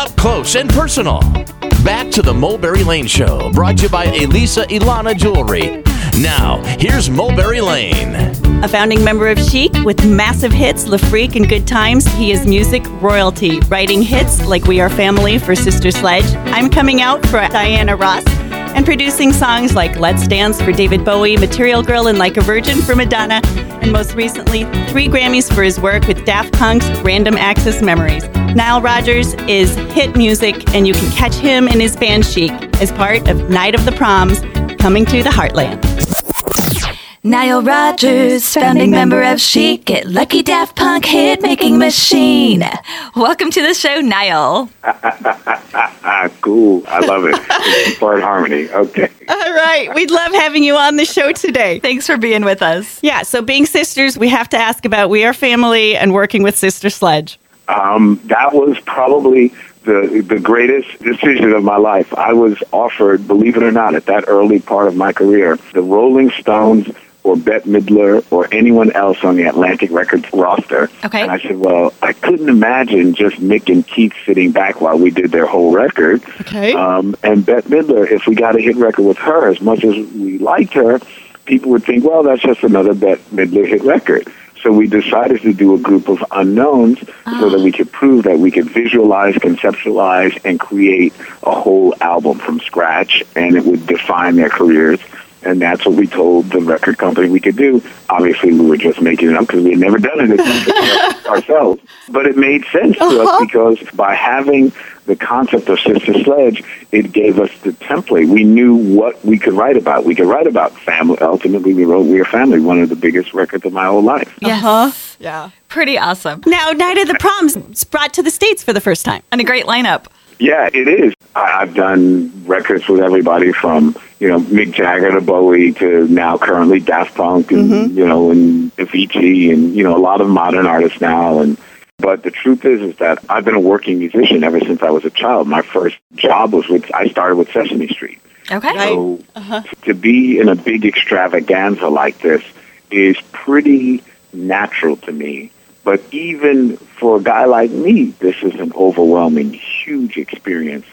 up close and personal. Back to the Mulberry Lane Show, brought to you by Elisa Ilana Jewelry. Now, here's Mulberry Lane. A founding member of Chic with massive hits, Le Freak and Good Times, he is music royalty, writing hits like We Are Family for Sister Sledge, I'm Coming Out for Diana Ross, and producing songs like Let's Dance for David Bowie, Material Girl and Like a Virgin for Madonna, and most recently, three Grammys for his work with Daft Punk's Random Access Memories. Nile Rodgers is hit music, and you can catch him and his band Chic as part of Night of the Proms coming to the Heartland. Nile Rodgers, founding member of Chic, Get Lucky Daft Punk hit making machine. Welcome to the show, Nile. cool. I love it. It's part harmony. Okay. All right. We'd love having you on the show today. Thanks for being with us. Yeah. So, being sisters, we have to ask about We Are Family and working with Sister Sledge. Um, that was probably the the greatest decision of my life. I was offered, believe it or not, at that early part of my career, the Rolling Stones or Bette Midler or anyone else on the Atlantic Records roster. Okay. And I said, well, I couldn't imagine just Mick and Keith sitting back while we did their whole record. Okay. Um, and Bette Midler, if we got a hit record with her, as much as we liked her, people would think, well, that's just another Bette Midler hit record. So we decided to do a group of unknowns so that we could prove that we could visualize, conceptualize, and create a whole album from scratch, and it would define their careers. And that's what we told the record company we could do. Obviously, we were just making it up because we had never done it ourselves. But it made sense to us because by having the concept of Sister Sledge, it gave us the template. We knew what we could write about. We could write about family. Ultimately, we wrote We Are Family, one of the biggest records of my whole life. Yes. Uh-huh. Yeah. Pretty awesome. Now, Night of the Proms brought to the States for the first time. And a great lineup. Yeah, it is. I- I've done records with everybody from you know Mick Jagger to Bowie to now currently Daft Punk and mm-hmm. you know and Avicii and you know a lot of modern artists now. And but the truth is, is that I've been a working musician ever since I was a child. My first job was with I started with Sesame Street. Okay. So uh-huh. to be in a big extravaganza like this is pretty natural to me. But even for a guy like me, this is an overwhelming, huge experience.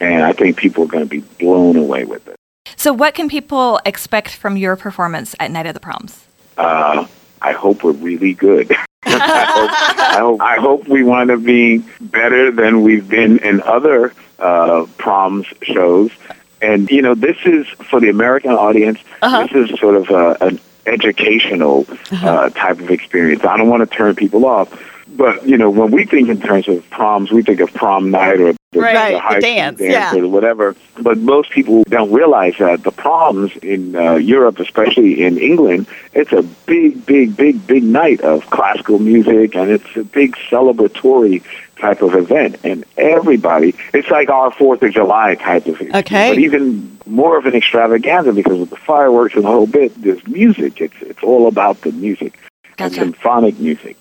And I think people are going to be blown away with it. So, what can people expect from your performance at Night of the Proms? Uh, I hope we're really good. I, hope, I, hope, I hope we wind up being better than we've been in other uh, proms shows. And, you know, this is for the American audience, this is sort of a, an educational uh, type of experience. I don't want to turn people off. But, you know, when we think in terms of proms, we think of prom night or the, Right, the the high school dance, dance yeah. or whatever. But most people don't realize that the proms in uh, Europe, especially in England, it's a big, big, big, big night of classical music, and it's a big celebratory type of event. And everybody, it's like our Fourth of July type of thing. Okay. But even more of an extravaganza because of the fireworks and the whole bit, there's music. It's it's all about the music and symphonic music.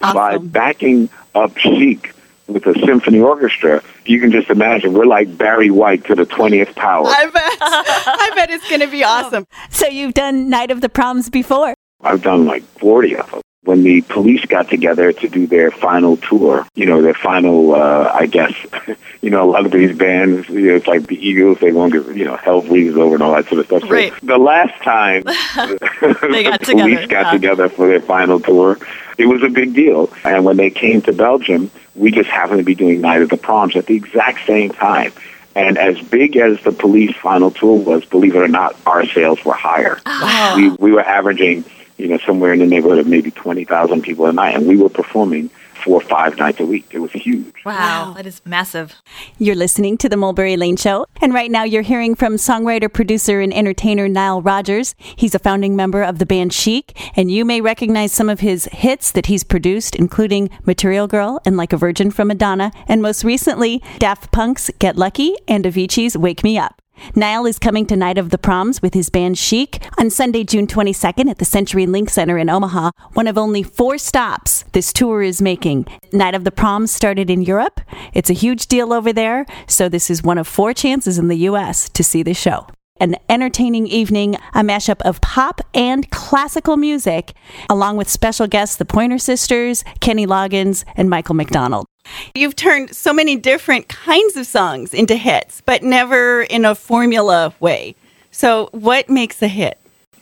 By backing up Chic with a symphony orchestra, you can just imagine we're like Barry White to the twentieth power. I bet. I bet it's going to be oh. awesome. So, you've done Night of the Proms before? I've done like 40 of them. When the police got together to do their final tour, you know, their final, uh, I guess, you know, a lot of these bands, you know, it's like the Eagles, they won't get, you know, hell freezes over and all that sort of stuff. So Right. the last time They got the together, police got yeah. together for their final tour, it was a big deal. And when they came to Belgium, we just happened to be doing Night of the Proms at the exact same time. And as big as the police final tour was, believe it or not, our sales were higher Wow. we we were averaging, you know, somewhere in the neighborhood of maybe twenty thousand people a night, and we were performing four or five nights a week. It was huge. Wow. That is massive. You're listening to the Mulberry Lane Show, and right now you're hearing from songwriter, producer, and entertainer Nile Rodgers. He's a founding member of the band Chic, and you may recognize some of his hits that he's produced, including Material Girl and Like a Virgin from Madonna, and most recently, Daft Punk's Get Lucky and Avicii's Wake Me Up. Nile is coming to Night of the Proms with his band Chic on Sunday, June 22nd at the Century Link Center in Omaha, one of only four stops this tour is making. Night of the Proms started in Europe. It's a huge deal over there, so this is one of four chances in the U.S. to see the show. An entertaining evening, a mashup of pop and classical music, along with special guests the Pointer Sisters, Kenny Loggins, and Michael McDonald. You've turned so many different kinds of songs into hits, but never in a formula way. So, what makes a hit?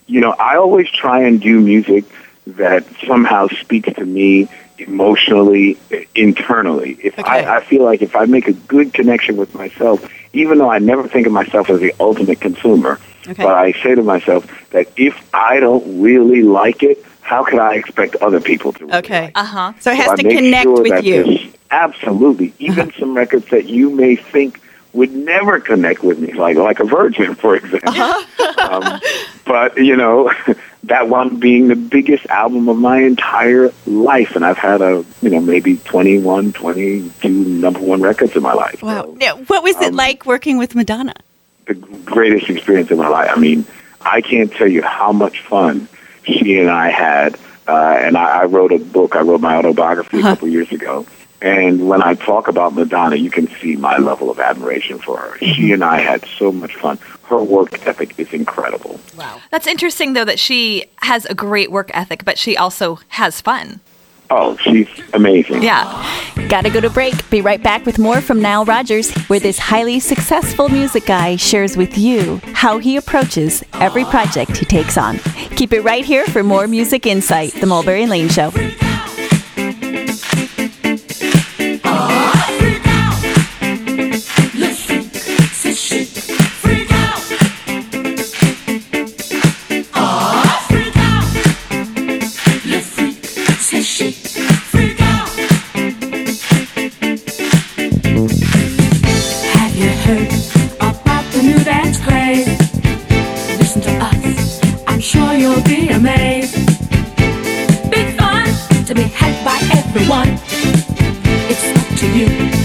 You know, I always try and do music that somehow speaks to me emotionally, internally. If Okay. I, I feel like if I make a good connection with myself, even though I never think of myself as the ultimate consumer, Okay. but I say to myself that if I don't really like it, how can I expect other people to? Really Okay. like it? Uh huh. So, it has So to make connect sure with you. this- absolutely. Even some records that you may think would never connect with me, like like a Virgin, for example. Uh-huh. um, but you know, that one being the biggest album of my entire life, and I've had a you know maybe 21, 22 number one records in my life. Wow. So, Now, what was it um, like working with Madonna? the greatest experience of my life. I mean, I can't tell you how much fun she and I had. Uh, and I, I wrote a book. I wrote my autobiography a couple years ago. And when I talk about Madonna, you can see my level of admiration for her. Mm-hmm. She and I had so much fun. Her work ethic is incredible. Wow. That's interesting, though, that she has a great work ethic, but she also has fun. Oh, she's amazing. Yeah. Gotta go to break. Be right back with more from Nile Rodgers, where this highly successful music guy shares with you how he approaches every project he takes on. Keep it right here for more Music Insight, The Mulberry Lane Show. By everyone. It's up to you